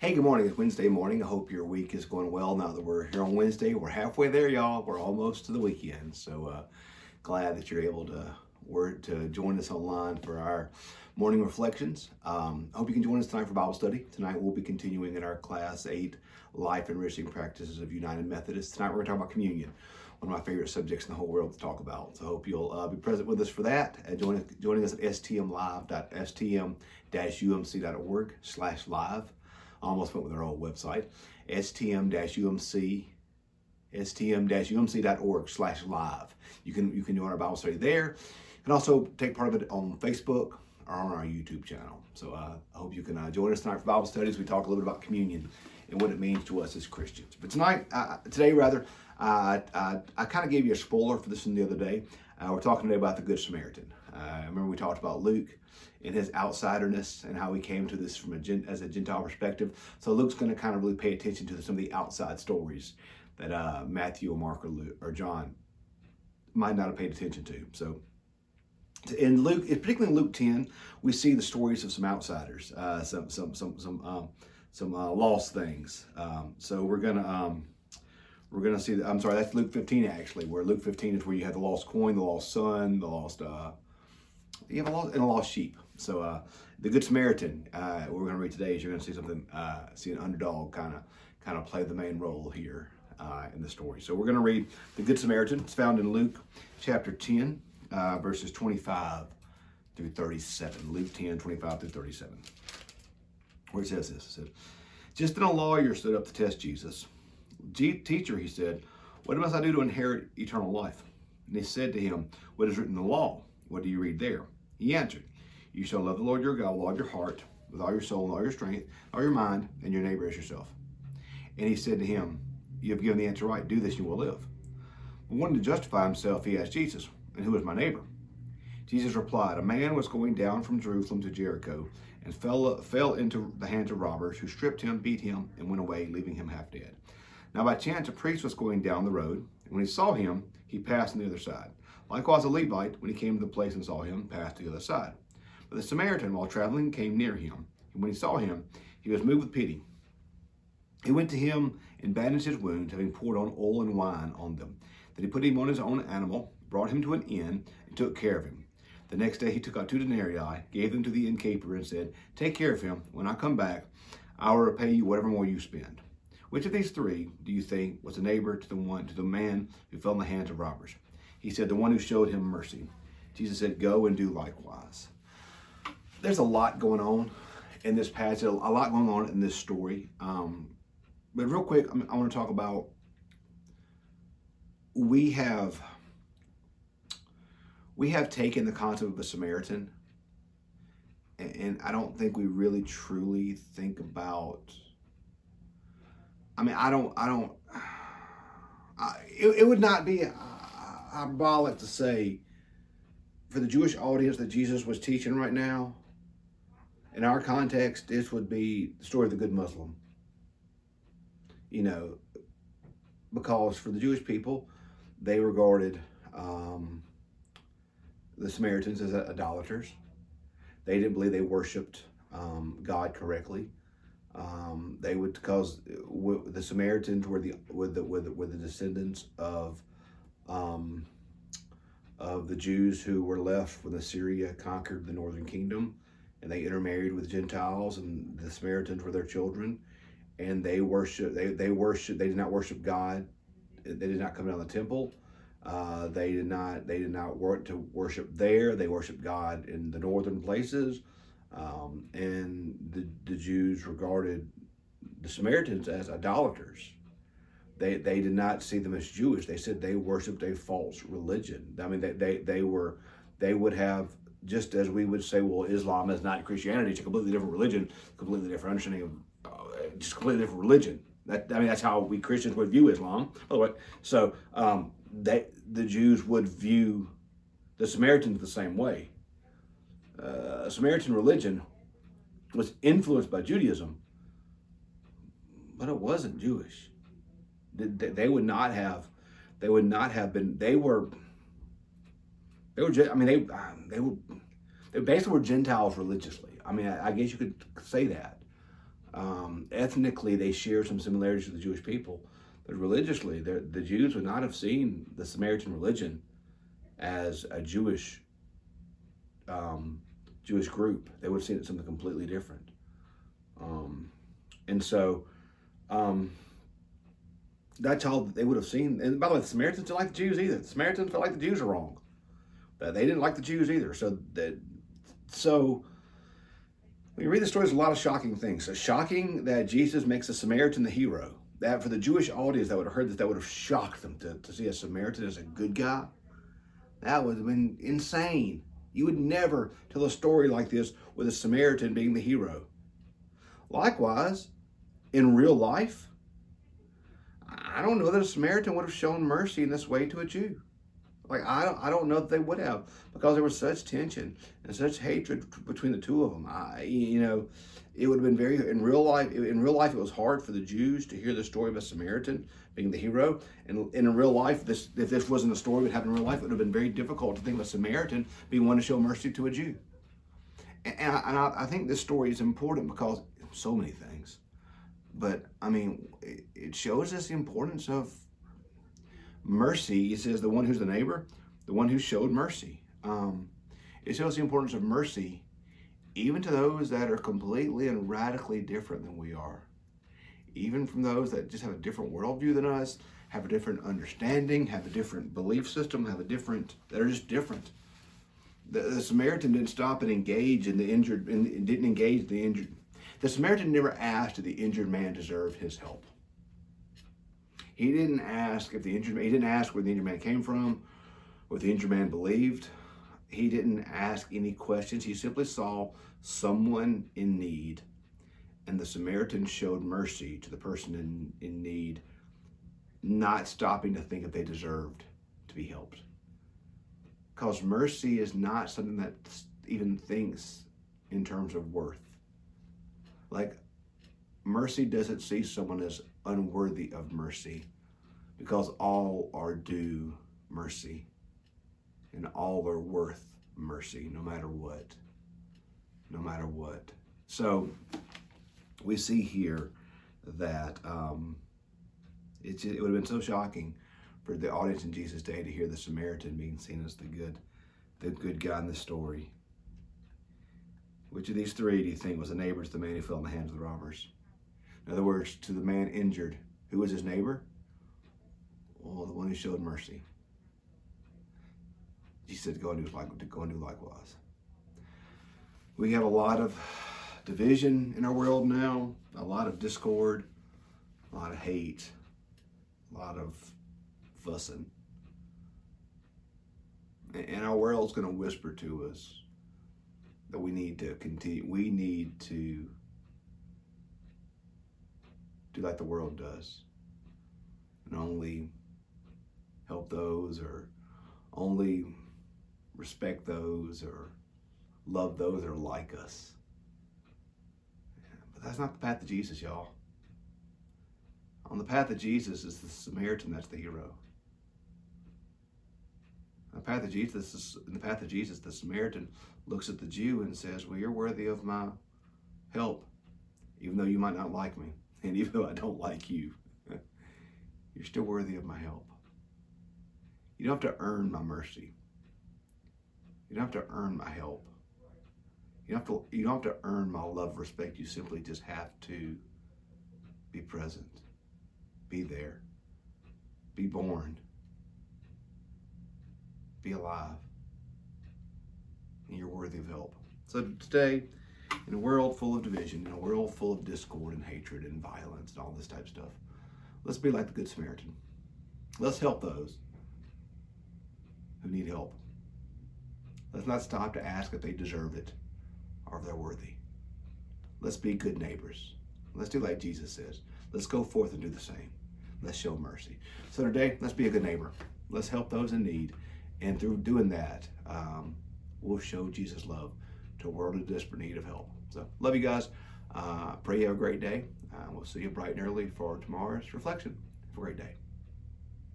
Hey, good morning. It's Wednesday morning. I hope your week is going well now that we're here on Wednesday. We're halfway there, y'all. We're almost to the weekend. So uh, glad that you're able to work to join us online for our morning reflections. Um, I hope you can join us tonight for Bible study. Tonight we'll be continuing in our Class 8 Life Enriching Practices of United Methodists. Tonight we're going to talk about communion one of my favorite subjects in the whole world to talk about. So I hope you'll uh, be present with us for that. And join, joining us at stmlive.stm-umc.org slash live. Almost went with our old website, stm-umc stm-umc.org slash live. You can you can join our Bible study there and also take part of it on Facebook or on our YouTube channel. So uh, I hope you can uh, join us tonight for Bible studies. We talk a little bit about communion and what it means to us as Christians. But tonight, uh, today rather, uh, I, I kind of gave you a spoiler for this one the other day. Uh, we're talking today about the Good Samaritan. Uh, I remember we talked about Luke and his outsiderness and how he came to this from a as a Gentile perspective. So Luke's going to kind of really pay attention to some of the outside stories that uh, Matthew or Mark or, Luke, or John might not have paid attention to. So in Luke, particularly in Luke 10, we see the stories of some outsiders, uh, some some some some um, some uh, lost things. Um, so we're gonna um, we're going to see, I'm sorry, that's Luke 15 actually, where Luke 15 is where you have the lost coin, the lost son, the lost, uh, you have a lost, and a lost sheep. So uh, the Good Samaritan, uh, we're going to read today is you're going to see something, uh, see an underdog kind of kind of play the main role here uh, in the story. So we're going to read the Good Samaritan. It's found in Luke chapter 10, uh, verses 25 through 37. Luke 10, 25 through 37. Where it says this, it says, Just then a lawyer stood up to test Jesus Teacher, he said, What must I do to inherit eternal life? And he said to him, What is written in the law? What do you read there? He answered, You shall love the Lord your God with all your heart, with all your soul, and all your strength, all your mind, and your neighbor as yourself. And he said to him, You have given the answer right. Do this, and you will live. Wanting to justify himself, he asked Jesus, And who is my neighbor? Jesus replied, A man was going down from Jerusalem to Jericho and fell, fell into the hands of robbers who stripped him, beat him, and went away, leaving him half dead. Now by chance a priest was going down the road, and when he saw him, he passed on the other side. Likewise a Levite, when he came to the place and saw him, passed to the other side. But the Samaritan, while traveling, came near him, and when he saw him, he was moved with pity. He went to him and bandaged his wounds, having poured on oil and wine on them. Then he put him on his own animal, brought him to an inn, and took care of him. The next day he took out two denarii, gave them to the innkeeper, and said, Take care of him. When I come back, I will repay you whatever more you spend. Which of these three do you think was a neighbor to the one to the man who fell in the hands of robbers? He said, The one who showed him mercy. Jesus said, Go and do likewise. There's a lot going on in this passage, a lot going on in this story. Um, but real quick, I want to talk about we have we have taken the concept of a Samaritan, and I don't think we really truly think about I mean, I don't, I don't, I, it, it, would not be hyperbolic to say for the Jewish audience that Jesus was teaching right now, in our context, this would be the story of the good Muslim. You know, because for the Jewish people, they regarded um, the Samaritans as idolaters. They didn't believe they worshiped um, God correctly. Um, they would because the Samaritans were the were the were the, were the descendants of um, of the Jews who were left when Assyria conquered the northern kingdom, and they intermarried with Gentiles, and the Samaritans were their children, and they worship they they worship they did not worship God, they did not come down the temple. Uh, they did not they did not work to worship there. They worshiped God in the northern places um, and the, the Jews regarded the Samaritans as idolaters. They, they did not see them as Jewish. They said they worshiped a false religion. I mean, they, they, they were, they would have, just as we would say, well, Islam is not Christianity, it's a completely different religion, completely different understanding of, uh, just completely different religion. That, I mean, that's how we Christians would view Islam, by the way. So um, they, the Jews would view the Samaritans the same way uh, Samaritan religion was influenced by Judaism, but it wasn't Jewish. They, would not have, they would not have been. They were, they were. I mean, they they were, they basically were Gentiles religiously. I mean, I, I guess you could say that. Um, um, ethnically they share some similarities with the Jewish people, but religiously, the Jews would not have seen the Samaritan religion as a Jewish um, Jewish group. They would have seen it something completely different. Um, and so um, that's all they would have seen. And by the way, the Samaritans didn't like the Jews either. The Samaritans felt like the Jews were wrong. But they didn't like the Jews either. So that so when you read the story, there's a lot of shocking things. So shocking that Jesus makes a Samaritan the hero. That for the Jewish audience that would have heard this, that would have shocked them to, to see a Samaritan as a good guy. That would have been insane. You would never tell a story like this with a Samaritan being the hero. Likewise, in real life, I don't know that a Samaritan would have shown mercy in this way to a Jew. Like I don't, I don't know that they would have because there was such tension and such hatred between the two of them. I, you know, it would have been very in real life. In real life, it was hard for the Jews to hear the story of a Samaritan being the hero. And, in real life, this if this wasn't a story that happened in real life, it would have been very difficult to think of a Samaritan being one to show mercy to a Jew. And, and, I, and I, I think this story is important because so many things. But I mean, it, shows us the importance of mercy. He says the one who's the neighbor, the one who showed mercy. Um, it shows the importance of mercy even to those that are completely and radically different than we are. Even from those that just have a different worldview than us, have a different understanding, have a different belief system, have a different, that are just different. The, the Samaritan didn't stop and engage in the injured, and didn't engage the injured. The Samaritan never asked did the injured man deserve his help. He didn't ask if the injured man, he didn't ask where the injured man came from, what the injured man believed. He didn't ask any questions. He simply saw someone in need. And the Samaritan showed mercy to the person in, in need, not stopping to think if they deserved to be helped. Because mercy is not something that even thinks in terms of worth. Like, mercy doesn't see someone as unworthy of mercy because all are due mercy and all are worth mercy no matter what. No matter what. So we see here that um, it, it would have been so shocking for the audience in Jesus' day to hear the Samaritan being seen as the good, the good guy in the story. Which of these three do you think was the neighbor to the man who fell in the hands of the robbers? In other words, to the man injured, who was his neighbor? Well, the one who showed mercy. Jesus said, "Go and do like go and do likewise." We have a lot of division in our world now, a lot of discord, a lot of hate, a lot of fussing, and our world's going to whisper to us that we need to continue. We need to do like the world does and only help those or only respect those or love those that are like us. But that's not the path of Jesus, y'all. On the path of Jesus is the Samaritan that's the hero. The path of Jesus, in the path of Jesus, the Samaritan looks at the Jew and says, "Well, you're worthy of my help, even though you might not like me." And even though I don't like you, you're still worthy of my help. You don't have to earn my mercy. You don't have to earn my help. You don't have to, you don't have to earn my love, respect. You simply just have to be present, be there, be born, be alive. And you're worthy of help. So today, in a world full of division, in a world full of discord and hatred and violence and all this type of stuff, let's be like the Good Samaritan. Let's help those who need help. Let's not stop to ask if they deserve it or if they're worthy. Let's be good neighbors. Let's do like Jesus says. Let's go forth and do the same. Let's show mercy. So today, let's be a good neighbor. Let's help those in need. And through doing that, um, we'll show Jesus' love to a world in desperate need of help. So, love you guys. Uh, pray you have a great day. Uh, we'll see you bright and early for tomorrow's reflection. Have a great day.